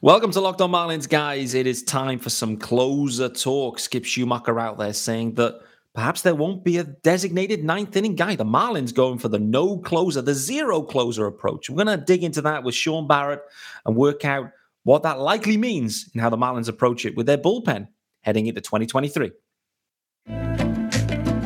Welcome to Locked On Marlins, guys. It is time for some closer talk. Skip Schumaker out there saying that perhaps there won't be a designated ninth inning guy. The Marlins going for the no closer, the zero closer approach. We're going to dig into that with Shaun Barrett and work out what that likely means and how the Marlins approach it with their bullpen heading into 2023.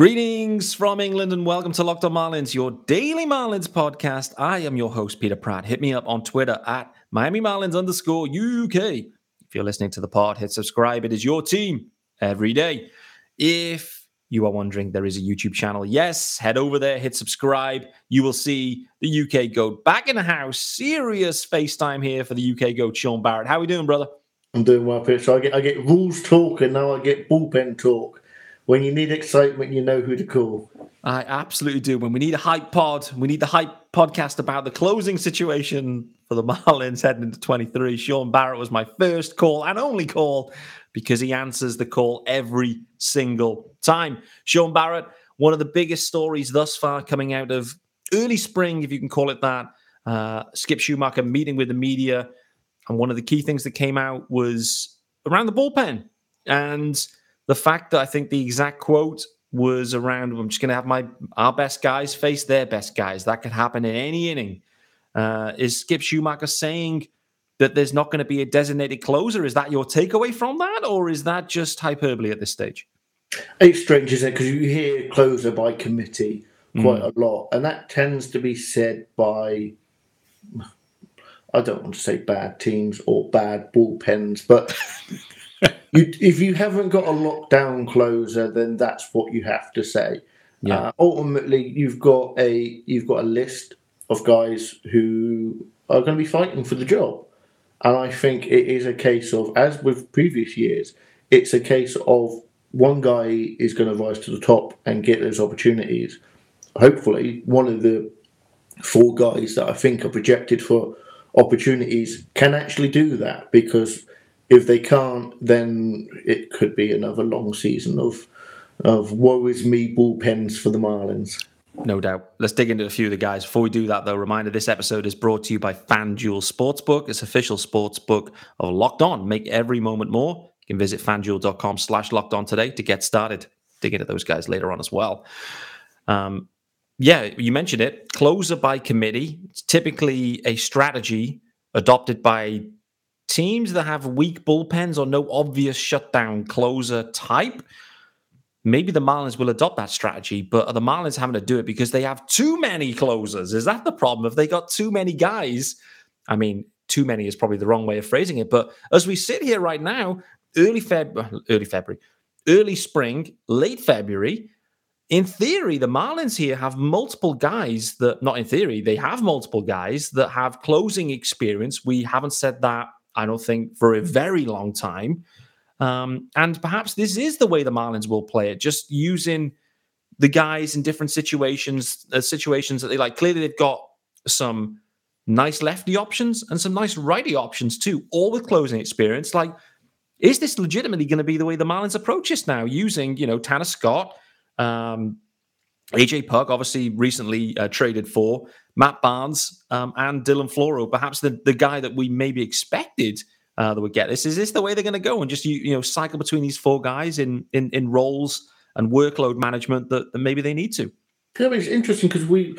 Greetings from England and welcome to Locked On Marlins, your daily Marlins podcast. I am your host, Peter Pratt. Hit me up on Twitter at Miami Marlins underscore UK. If you're listening to the pod, hit subscribe. It is your team every day. If you are wondering, there is a YouTube channel. Yes, head over there, hit subscribe. You will see the UK goat back in the house. Serious FaceTime here for the UK goat, Shaun Barrett. How are we doing, brother? I'm doing well, Peter. So I get I get rules talk and now I get bullpen talk when you need excitement, you know who to call. I absolutely do. When we need a hype pod, we need the hype podcast about the closing situation for the Marlins heading into 23. Shaun Barrett was my first call and only call because he answers the call every single time. Shaun Barrett, one of the biggest stories thus far coming out of early spring, if you can call it that. Uh, Skip Schumaker meeting with the media. And one of the key things that came out was around the bullpen. And the fact that I think the exact quote was around, I'm just going to have my our best guys face their best guys. That could happen in any inning. Uh, is Skip Schumaker saying that there's not going to be a designated closer? Is that your takeaway from that, or is that just hyperbole at this stage? It's strange, isn't it? Because you hear closer by committee quite mm. a lot, and that tends to be said by I don't want to say bad teams or bad bullpens, but you, if you haven't got a lockdown closer, then that's what you have to say. Yeah. Uh, ultimately, you've got a you've got a list of guys who are going to be fighting for the job, and I think it is a case of, as with previous years, it's a case of one guy is going to rise to the top and get those opportunities. Hopefully, one of the four guys that I think are projected for opportunities can actually do that because if they can't, then it could be another long season of of woe is me bullpens for the Marlins. No doubt. Let's dig into a few of the guys. Before we do that, though, reminder this episode is brought to you by FanDuel Sportsbook. It's official sportsbook of Locked On. Make every moment more. You can visit fanduel.com slash locked on today to get started. Dig into those guys later on as well. Um, yeah, you mentioned it. Closer by committee. It's typically a strategy adopted by teams that have weak bullpens or no obvious shutdown closer type, maybe the Marlins will adopt that strategy. But are the Marlins having to do it because they have too many closers? Is that the problem? If they got too many guys, I mean, too many is probably the wrong way of phrasing it. But as we sit here right now, early Feb, early February, early spring, late February. In theory, the Marlins here have multiple guys that, not in theory, they have multiple guys that have closing experience. We haven't said that I don't think, for a very long time. Um, and perhaps this is the way the Marlins will play it, just using the guys in different situations, uh, situations that they like. Clearly, they've got some nice lefty options and some nice righty options too, all with closing experience. Like, is this legitimately going to be the way the Marlins approach this now, using you know Tanner Scott, um, AJ Puk, obviously recently uh, traded for Matt Barnes um, and Dylan Floro, perhaps the, the guy that we maybe expected uh, that would get this. Is this the way they're going to go and just you, you know cycle between these four guys in in, in roles and workload management that, that maybe they need to? Yeah, it's interesting because we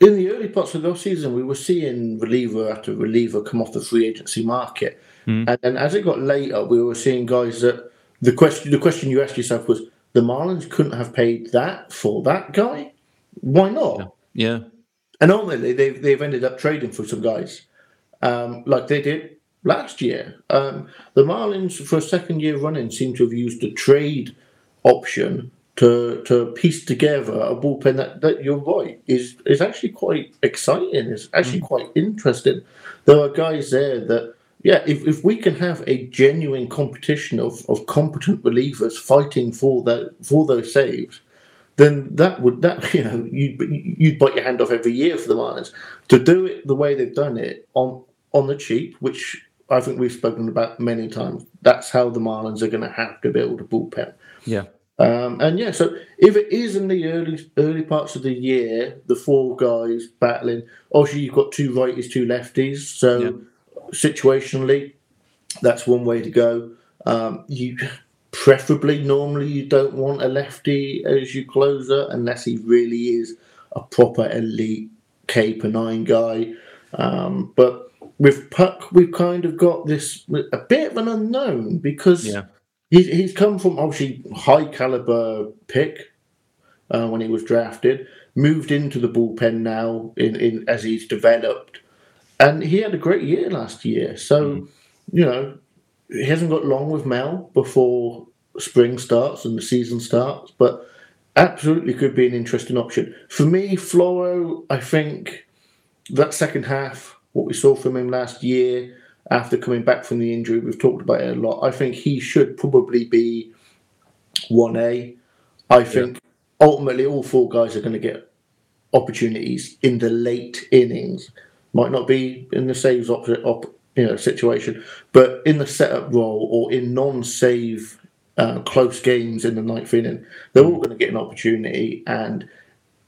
in the early parts of the season we were seeing reliever after reliever come off the free agency market, mm. and then as it got later, we were seeing guys that the question the question you asked yourself was the Marlins couldn't have paid that for that guy. Why not? Yeah. And ultimately, they've, they've ended up trading for some guys, um, like they did last year. Um, the Marlins, for a second year running, seem to have used a trade option to to piece together a bullpen that, that you're right is is actually quite exciting. It's actually mm. quite interesting. There are guys there that yeah, if, if we can have a genuine competition of, of competent relievers fighting for that for those saves, then that would that you know you'd you'd bite your hand off every year for the Marlins to do it the way they've done it on on the cheap, which I think we've spoken about many times. That's how the Marlins are going to have to build a bullpen. Yeah. Um, and yeah, so if it is in the early early parts of the year, the four guys battling. Obviously, you've got two righties, two lefties. So Yeah. Situationally, that's one way to go. Um, you preferably normally you don't want a lefty as your closer unless he really is a proper elite K per nine guy. Um, but with Puk, we've kind of got this a bit of an unknown because Yeah. he's, he's come from obviously high caliber pick uh, when he was drafted, moved into the bullpen now in, in as he's developed, and he had a great year last year. So mm-hmm. you know he hasn't got long with Mel before spring starts and the season starts, but absolutely could be an interesting option for me. Floro, I think that second half, what we saw from him last year after coming back from the injury, we've talked about it a lot. I think he should probably be 1A. I think ultimately all four guys are going to get opportunities in the late innings. Might not be in the saves op- op- you know situation, but in the setup role or in non-save uh, close games in the ninth inning, they're all going to get an opportunity, and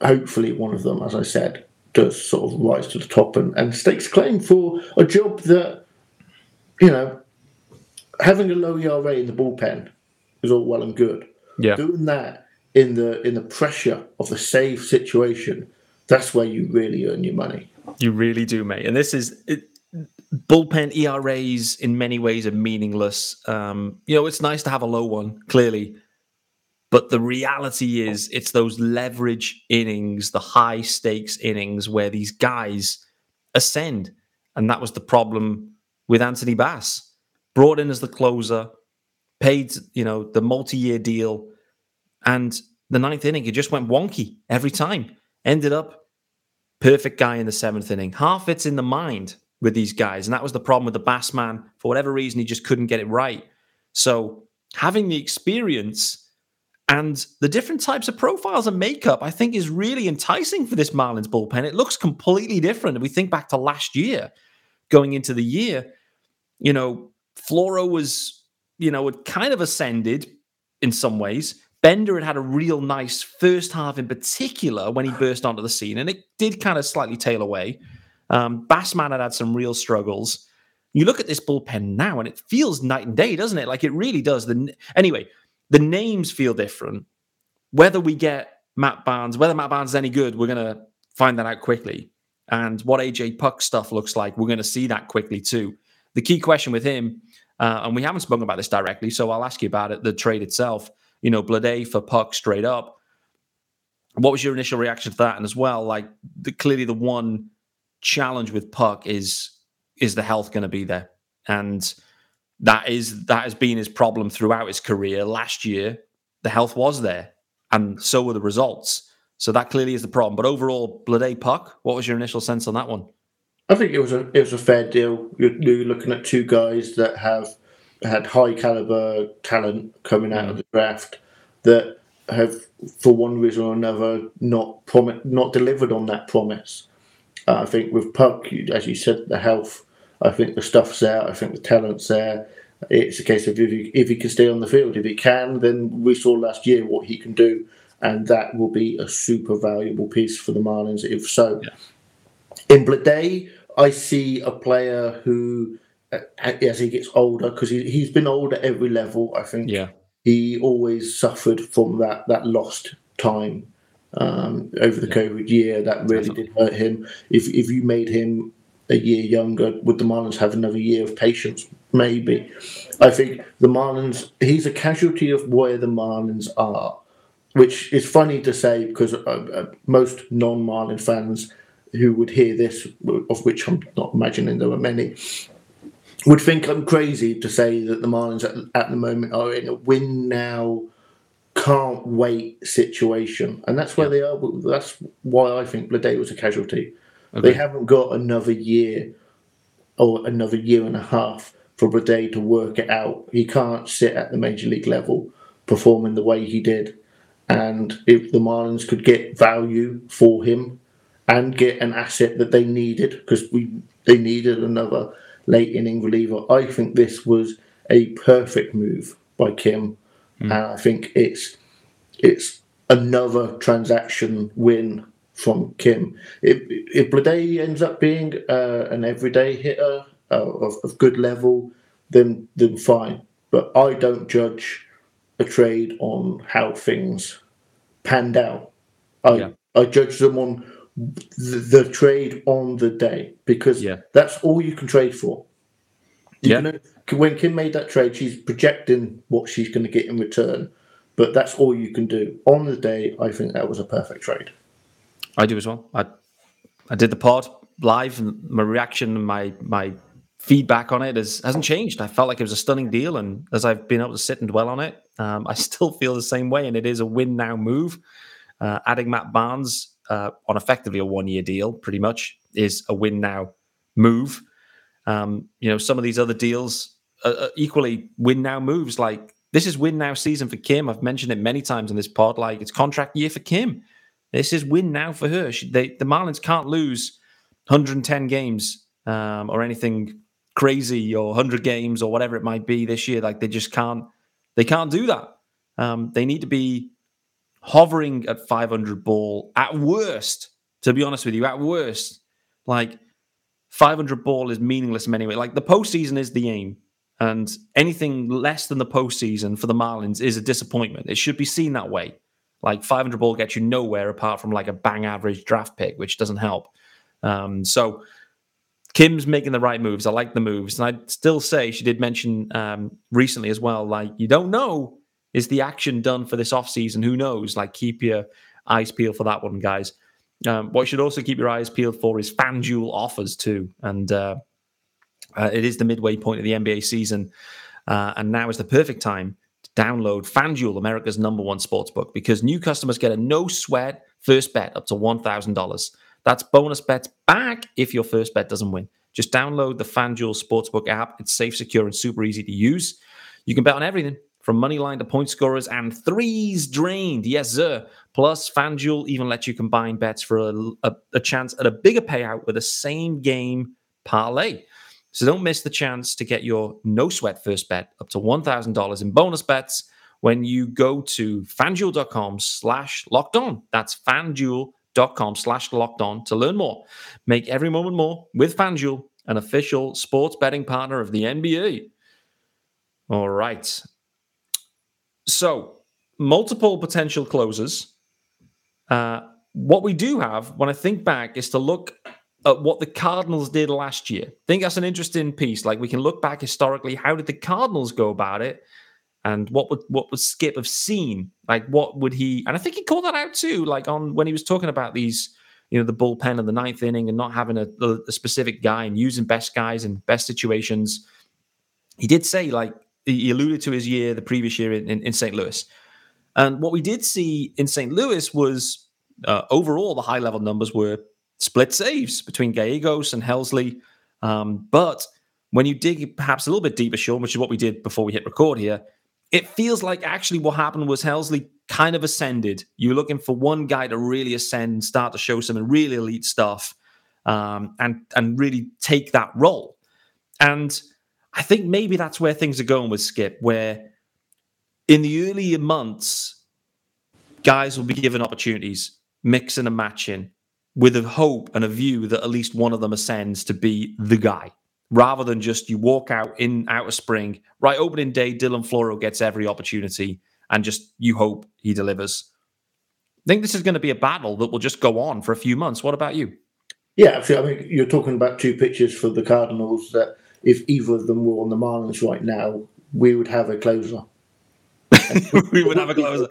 hopefully one of them, as I said, does sort of rise to the top and, and stakes claim for a job that you know having a low ERA in the bullpen is all well and good. Yeah. Doing that in the in the pressure of the save situation, that's where you really earn your money. You really do, mate. And this is it, bullpen ERAs in many ways are meaningless. Um, you know, it's nice to have a low one, clearly. But the reality is, it's those leverage innings, the high stakes innings where these guys ascend. And that was the problem with Anthony Bass. Brought in as the closer, paid, you know, the multi year deal. And the ninth inning, he just went wonky every time. Ended up perfect guy in the seventh inning. Half it's in the mind with these guys. And that was the problem with the Bass man. For whatever reason, he just couldn't get it right. So having the experience and the different types of profiles and makeup, I think, is really enticing for this Marlins bullpen. It looks completely different. If we think back to last year, going into the year, you know, Floro was, you know, had kind of ascended in some ways. Bender had had a real nice first half in particular when he burst onto the scene, and it did kind of slightly tail away. Um, Bassman had had some real struggles. You look at this bullpen now, and it feels night and day, doesn't it? Like it really does. The anyway, the names feel different. Whether we get Matt Barnes, whether Matt Barnes is any good, we're gonna find that out quickly. And what AJ Puk stuff looks like, we're gonna see that quickly too. The key question with him, uh, and we haven't spoken about this directly, so I'll ask you about it. The trade itself, you know, Bleday for Puk straight up. What was your initial reaction to that? And as well, like the, clearly the one challenge with Puk is is the health going to be there, and that is that has been his problem throughout his career. Last year, the health was there, and so were the results. So that clearly is the problem. But overall, Bleday Puk, what was your initial sense on that one? I think it was a it was a fair deal. You're, you're looking at two guys that have had high caliber talent coming out of the draft that have, for one reason or another, not not delivered on that promise. Uh, I think with Puk, as you said, the health. I think the stuff's there. I think the talent's there. It's a case of if he, if he can stay on the field. If he can, then we saw last year what he can do, and that will be a super valuable piece for the Marlins. If so, in Bleday, I see a player who, as he gets older, because he, he's been old at every level. I think Yeah. he always suffered from that that lost time um, over the COVID year. That really did hurt him. If if you made him a year younger, would the Marlins have another year of patience? Maybe. I think the Marlins. He's a casualty of where the Marlins are, which is funny to say because uh, uh, most non-Marlin fans who would hear this, of which I'm not imagining there were many, would think I'm crazy to say that the Marlins at, at the moment are in a win now, can't wait situation, and that's where they are. That's why I think Bleday was a casualty. They haven't got another year or another year and a half for Bleday to work it out. He can't sit at the major league level performing the way he did. And if the Marlins could get value for him and get an asset that they needed, because we they needed another late inning reliever, I think this was a perfect move by Kim. Mm. And I think it's it's another transaction win from Kim. If, if Bleday ends up being uh, an everyday hitter uh, of, of good level, then then fine. But I don't judge a trade on how things panned out. I yeah. I judge them on the, the, trade on the day because yeah. that's all you can trade for. You yeah. Know, when Kim made that trade, she's projecting what she's going to get in return, but that's all you can do on the day. I think that was a perfect trade. I do as well. I I did the pod live, and my reaction, my my feedback on it has, hasn't changed. I felt like it was a stunning deal, and as I've been able to sit and dwell on it, um, I still feel the same way. And it is a win now move. Uh, adding Matt Barnes uh, on effectively a one year deal, pretty much, is a win now move. Um, you know, some of these other deals are, equally win now moves. Like this is win now season for Kim. I've mentioned it many times in this pod. Like it's contract year for Kim. This is win now for her. She, they, the Marlins can't lose 110 games um, or anything crazy or 100 games or whatever it might be this year. Like they just can't, they can't do that. Um, they need to be hovering at 500 ball at worst. To be honest with you, at worst, like 500 ball is meaningless in many ways. Like the postseason is the aim, and anything less than the postseason for the Marlins is a disappointment. It should be seen that way. Like 500 ball gets you nowhere apart from like a bang average draft pick, which doesn't help. Um, so Kim's making the right moves. I like the moves. And I'd still say she did mention um, recently as well, like, you don't know, is the action done for this offseason? Who knows? Like, keep your eyes peeled for that one, guys. Um, what you should also keep your eyes peeled for is FanDuel offers too. And uh, uh, it is the midway point of the NBA season. Uh, and now is the perfect time to download FanDuel, America's number one sports book, because new customers get a no sweat first bet up to $1,000. That's bonus bets back if your first bet doesn't win. Just download the FanDuel Sportsbook app. It's safe, secure, and super easy to use. You can bet on everything from money line to point scorers and threes drained. Yes, sir. Plus, FanDuel even lets you combine bets for a, a, a chance at a bigger payout with a same game parlay. So don't miss the chance to get your no sweat first bet up to $1,000 in bonus bets when you go to fanduel.com slash locked on. That's fanduel.com slash locked on to learn more. Make every moment more with FanDuel, an official sports betting partner of the NBA. All right. So, multiple potential closers. Uh, what we do have, when I think back, is to look at what the Cardinals did last year. I think that's an interesting piece. Like we can look back historically, how did the Cardinals go about it? and what would what would Skip have seen? Like what would he? And I think he called that out too, like on when he was talking about these, you know, the bullpen and the ninth inning and not having a, a specific guy and using best guys in best situations. He did say like he alluded to his year, the previous year in, in, in St. Louis, and what we did see in St. Louis was uh, overall the high level numbers were split saves between Gallegos and Helsley, um, but when you dig perhaps a little bit deeper, Shaun, which is what we did before we hit record here, it feels like actually what happened was Helsley kind of ascended. You're looking for one guy to really ascend and start to show some really elite stuff um, and, and really take that role. And I think maybe that's where things are going with Skip, where in the earlier months, guys will be given opportunities, mixing and matching with a hope and a view that at least one of them ascends to be the guy rather than just you walk out in out of spring, right opening day, Dylan Floro gets every opportunity and just you hope he delivers. I think this is going to be a battle that will just go on for a few months. What about you? Yeah, actually I mean, you're talking about two pitchers for the Cardinals that if either of them were on the Marlins right now, we would have a closer. we would have a closer.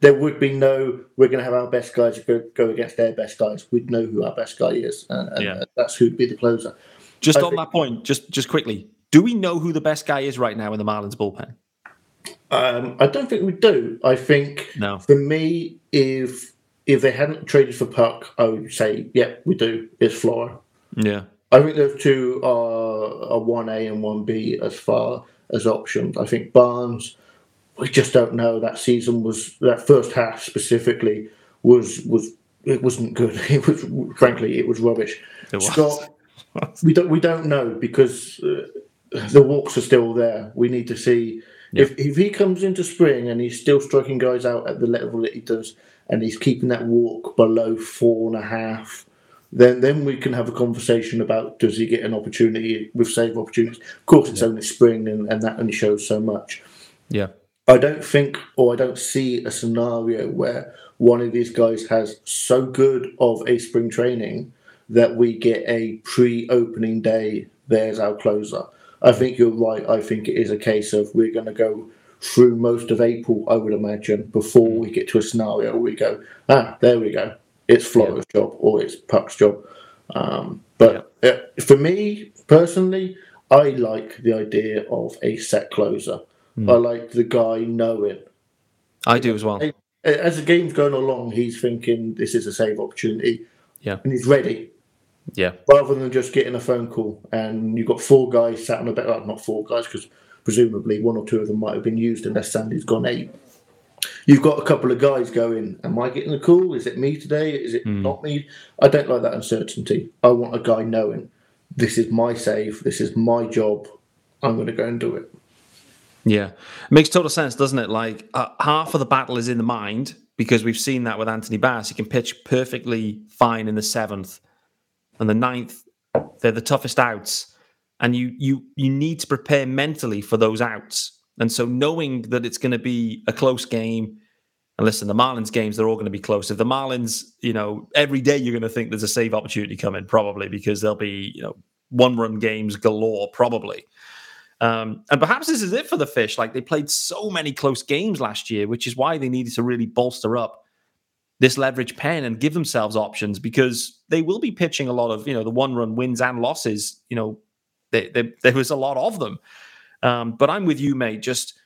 There would be no, we're going to have our best guys go, go against their best guys. We'd know who our best guy is, and, and yeah. that's who'd be the closer. Just I on think, that point, just just quickly, do we know who the best guy is right now in the Marlins bullpen? Um, I don't think we do. I think no. for me, if if they hadn't traded for Puk, I would say, yeah, we do. It's Floro. Yeah. I think those two are a one A and one B as far as options. I think Barnes, we just don't know. That season was that first half specifically was was it wasn't good. It was frankly it was rubbish. It was. Scott, we don't we don't know because uh, the walks are still there. We need to see if if he comes into spring and he's still striking guys out at the level that he does, and he's keeping that walk below four and a half. Then, then we can have a conversation about does he get an opportunity with save opportunities? Of course, it's only spring, and, and that only shows so much. Yeah. I don't think, or I don't see a scenario where one of these guys has so good of a spring training that we get a pre-opening day. There's our closer. I think you're right. I think it is a case of we're going to go through most of April. I would imagine before we get to a scenario where we go, ah, there we go. It's Floro's job or it's Puk's job. Um, but uh, for me personally, I like the idea of a set closer. I like the guy knowing I do as well. As the game's going along, he's thinking this is a save opportunity Yeah. and he's ready Yeah. rather than just getting a phone call and you've got four guys sat on a bed. Well, not four guys because presumably one or two of them might have been used unless Sandy's gone eight. You've got a couple of guys going, Am I getting a call? Is it me today? Is it not me? I don't like that uncertainty. I want a guy knowing this is my save, this is my job. I'm going to go and do it. Yeah, it makes total sense, doesn't it? Like uh, half of the battle is in the mind because we've seen that with Anthony Bass. He can pitch perfectly fine in the seventh, and the ninth, they're the toughest outs, and you you you need to prepare mentally for those outs. And so knowing that it's going to be a close game, and listen, the Marlins games they're all going to be close. If the Marlins, you know, every day you're going to think there's a save opportunity coming, probably because there'll be you know one run games galore, probably. Um, and perhaps this is it for the fish. Like they played so many close games last year, which is why they needed to really bolster up this leverage pen and give themselves options because they will be pitching a lot of, you know, the one run wins and losses. You know, they, they, there was a lot of them. Um, but I'm with you, mate. Just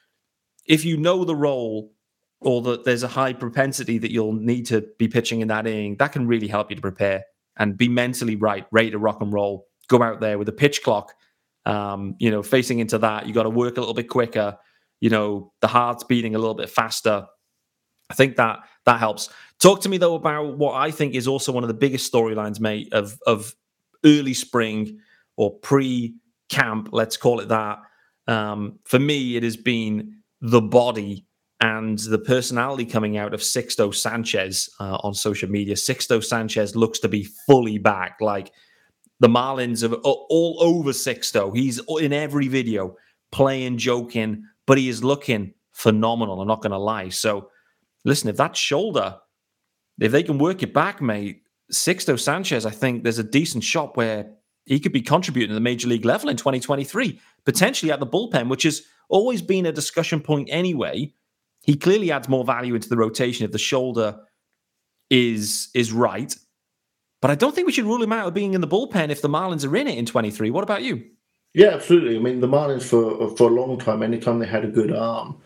if you know the role or that there's a high propensity that you'll need to be pitching in that inning, that can really help you to prepare and be mentally right, ready to rock and roll. Go out there with a pitch clock um, you know, facing into that, you got to work a little bit quicker. You know, the heart's beating a little bit faster. I think that that helps. Talk to me though about what I think is also one of the biggest storylines, mate, of of early spring or pre camp. Let's call it that. Um, for me, it has been the body and the personality coming out of Sixto Sanchez uh, on social media. Sixto Sanchez looks to be fully back. Like the Marlins are all over Sixto. He's in every video playing, joking, but he is looking phenomenal. I'm not going to lie. So, listen, if that shoulder, if they can work it back, mate, Sixto Sanchez, I think there's a decent shot where he could be contributing to the major league level in 2023, potentially at the bullpen, which has always been a discussion point anyway. He clearly adds more value into the rotation if the shoulder is is right. But I don't think we should rule him out of being in the bullpen if the Marlins are in it in 23. What about you? Yeah, absolutely. I mean, the Marlins for for a long time, anytime they had a good arm,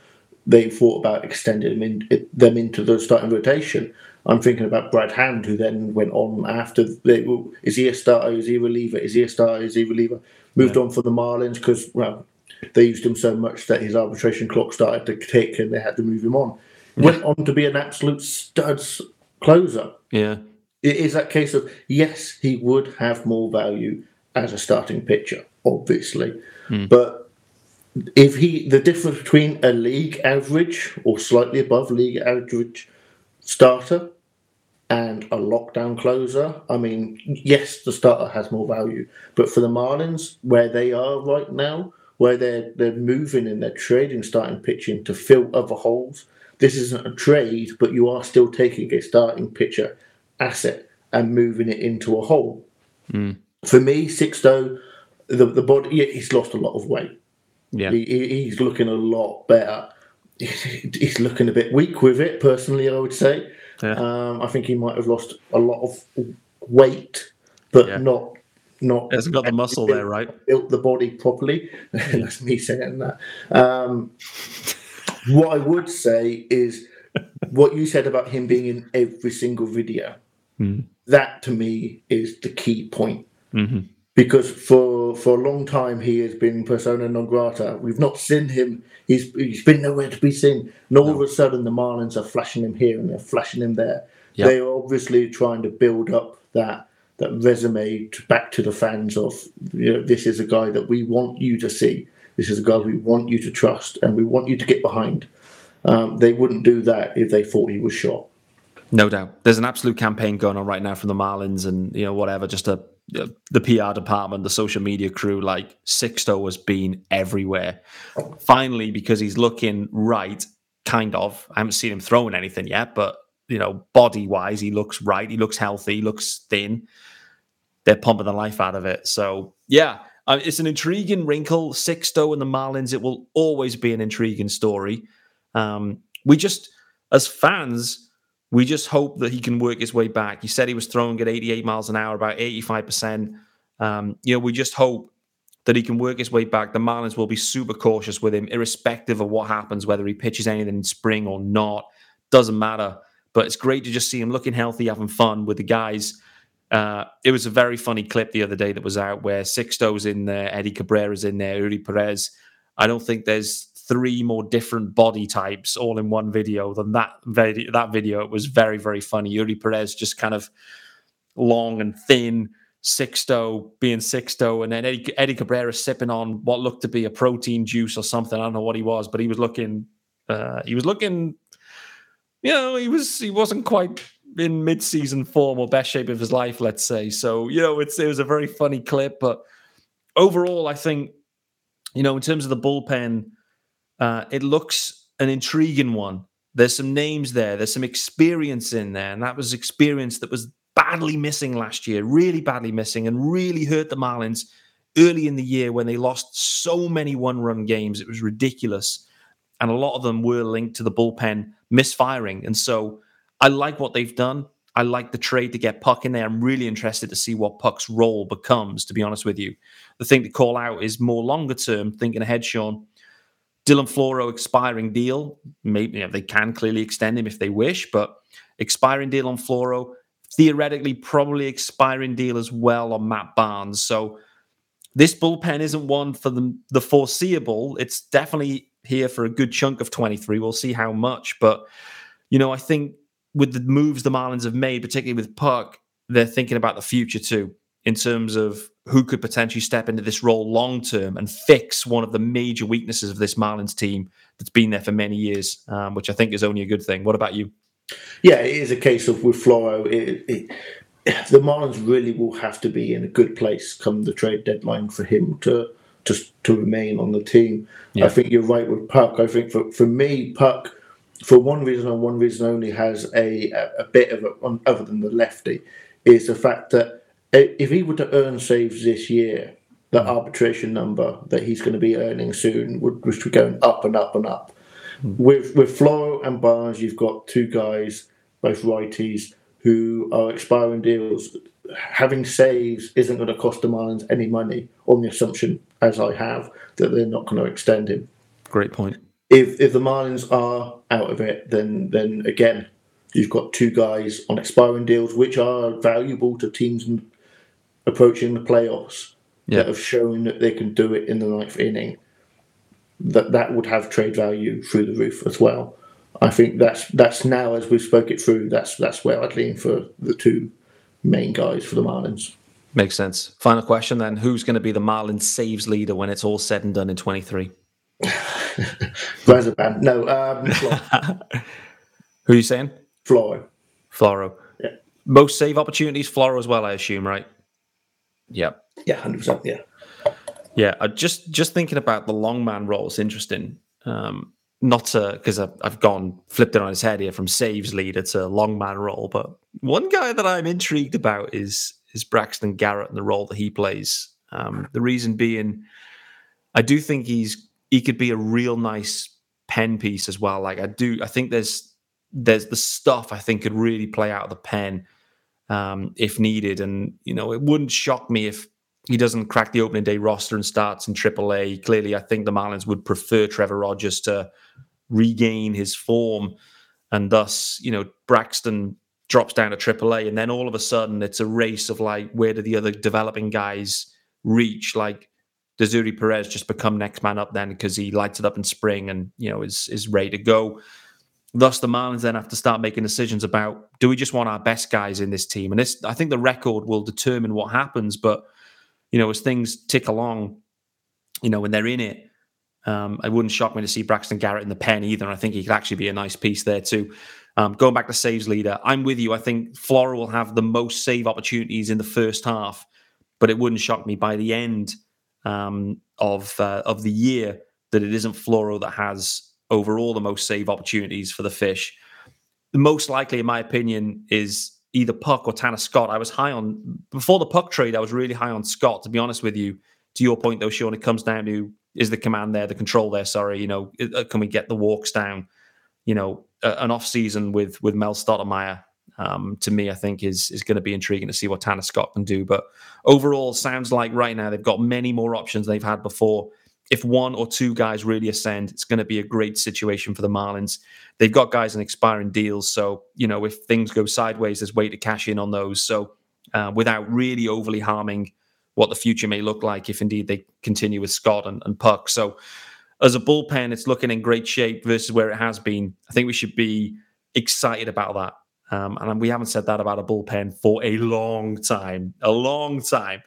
they thought about extending them, in, them into the starting rotation. I'm thinking about Brad Hand, who then went on after. They, is he a starter? Is he a reliever? Is he a starter? Is he a reliever? Moved yeah. on for the Marlins because well, they used him so much that his arbitration clock started to tick, and they had to move him on. Yeah. Went on to be an absolute studs closer. Yeah, it is that case of yes, he would have more value as a starting pitcher, obviously, Hmm. but if he the difference between a league average or slightly above league average starter and a lockdown closer, I mean, yes, the starter has more value, but for the Marlins, where they are right now, where they're they're moving and they're trading starting pitching to fill other holes. This isn't a trade, but you are still taking a starting pitcher asset and moving it into a hole. Hmm. For me, Sixto, the the body, he's lost a lot of weight. yeah, He, he- he's looking a lot better. He's looking a bit weak with it, personally. I would say. Yeah. Um, I think he might have lost a lot of weight, but Yeah. not not hasn't got the muscle there, right? built the body properly. That's me saying that. Um, what I would say is what you said about him being in every single video. Mhm. That to me is the key point. hmm because for for a long time he has been persona non grata. We've not seen him. He's he's been nowhere to be seen. And all no. of a sudden, the Marlins are flashing him here and they're flashing him there. Yep. They are obviously trying to build up that that resume to, back to the fans of you know this is a guy that we want you to see. This is a guy we want you to trust and we want you to get behind. Um, they wouldn't do that if they thought he was shot. No doubt. There's an absolute campaign going on right now from the Marlins and you know whatever, just a the PR department, the social media crew, like Sixto has been everywhere. Finally, because he's looking right, kind of. I haven't seen him throwing anything yet, but you know, body wise, he looks right. He looks healthy. He looks thin. They're pumping the life out of it. So yeah, uh, it's an intriguing wrinkle. Sixto and the Marlins. It will always be an intriguing story. Um, we just, as fans, we just hope that he can work his way back. He said he was throwing at 88 miles an hour, about 85%. Um, you know, we just hope that he can work his way back. The Marlins will be super cautious with him, irrespective of what happens, whether he pitches anything in spring or not. Doesn't matter. But it's great to just see him looking healthy, having fun with the guys. Uh, it was a very funny clip the other day that was out where Sixto's in there, Eddie Cabrera's in there, Eury Perez. I don't think there's three more different body types all in one video than that video. That video it was very very funny. Eury Perez just kind of long and thin, Sixto being Sixto, and then Eddie, Eddie Cabrera sipping on what looked to be a protein juice or something. I don't know what he was, but he was looking. Uh, he was looking. You know, he was he wasn't quite in mid-season form or best shape of his life, let's say. So you know, it's it was a very funny clip, but overall, I think you know, in terms of the bullpen, uh, it looks an intriguing one. There's some names there. There's some experience in there, and that was experience that was badly missing last year, really badly missing, and really hurt the Marlins early in the year when they lost so many one-run games. It was ridiculous, and a lot of them were linked to the bullpen misfiring. And so, I like what they've done. I like the trade to get Puk in there. I'm really interested to see what Puk's role becomes, to be honest with you. The thing to call out is more longer term, thinking ahead, Shaun. Dylan Floro expiring deal. Maybe you know, they can clearly extend him if they wish, but expiring deal on Floro. Theoretically, probably expiring deal as well on Matt Barnes. So this bullpen isn't one for the, the foreseeable. It's definitely here for a good chunk of 23. We'll see how much. But, you know, I think with the moves the Marlins have made, particularly with Puk, they're thinking about the future too in terms of who could potentially step into this role long term and fix one of the major weaknesses of this Marlins team that's been there for many years, um, which I think is only a good thing. What about you? Yeah, it is a case of with Floro, it, it, the Marlins really will have to be in a good place come the trade deadline for him to to, to remain on the team. Yeah. I think you're right with Puk. I think for, for me, Puk, for one reason and one reason only, has a, a, a bit of a, other than the lefty, is the fact that if he were to earn saves this year, the mm. arbitration number that he's going to be earning soon would, would be going up and up and up. Mm. With with Floro and Barnes, you've got two guys, both righties, who are expiring deals. Having saves isn't going to cost the Marlins any money on the assumption, as I have, that they're not going to extend him. Great point. If if the Marlins are out of it, then then again, you've got two guys on expiring deals, which are valuable to teams approaching the playoffs yeah. that have shown that they can do it in the ninth inning, that that would have trade value through the roof as well. I think that's that's now as we spoke it through. That's that's where I'd lean for the two main guys for the Marlins. Makes sense. Final question then: Who's going to be the Marlins saves leader when it's all said and done in twenty three? Razaban. No. Um, Who are you saying? Floro. Floro. Yeah. Most save opportunities, Floro as well, I assume, right? Yeah. Yeah, hundred percent. Yeah. Yeah, I just just thinking about the long man role is interesting. Um, not to because I've, I've gone flipped it on his head here from saves leader to long man role, but one guy that I'm intrigued about is is Braxton Garrett and the role that he plays. Um, the reason being, I do think he's he could be a real nice pen piece as well. Like I do, I think there's there's the stuff I think could really play out of the pen um, if needed. And, you know, it wouldn't shock me if he doesn't crack the opening day roster and starts in AAA. Clearly, I think the Marlins would prefer Trevor Rogers to regain his form. And thus, you know, Braxton drops down to AAA. And then all of a sudden, it's a race of like, where do the other developing guys reach, like does Eury Perez just become next man up then because he lights it up in spring and you know is is ready to go? Thus, the Marlins then have to start making decisions about do we just want our best guys in this team? And this, I think, the record will determine what happens. But you know, as things tick along, you know, when they're in it, um, it wouldn't shock me to see Braxton Garrett in the pen either. And I think he could actually be a nice piece there too. Um, going back to saves leader, I'm with you. I think Floro will have the most save opportunities in the first half, but it wouldn't shock me by the end um, of uh, of the year that it isn't Floro that has overall the most save opportunities for the fish. The most likely, in my opinion, is either Puk or Tanner Scott. I was high on before the Puk trade. I was really high on Scott. To be honest with you, to your point though, Shaun, it comes down to is the command there, the control there. Sorry, you know, uh, can we get the walks down? You know, an off season with with Mel Stottlemyre. Um, to me, I think is is going to be intriguing to see what Tanner Scott can do. But overall, sounds like right now they've got many more options they've had before if one or two guys really ascend, it's going to be a great situation for the Marlins. They've got guys in expiring deals, so you know if things go sideways, there's way to cash in on those. So uh, without really overly harming what the future may look like, if indeed they continue with Scott and, and Puk. So as a bullpen, it's looking in great shape versus where it has been. I think we should be excited about that. Um, and we haven't said that about a bullpen for a long time, a long time.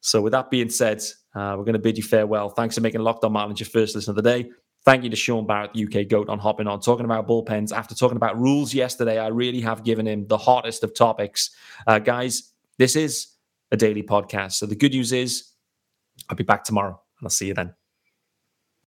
So, with that being said, uh, we're going to bid you farewell. Thanks for making Locked On Marlins your first listen of the day. Thank you to Shaun Barrett, UK GOAT, on hopping on, talking about bullpens. After talking about rules yesterday, I really have given him the hottest of topics. Uh, guys, this is a daily podcast. So the good news is I'll be back tomorrow, and I'll see you then.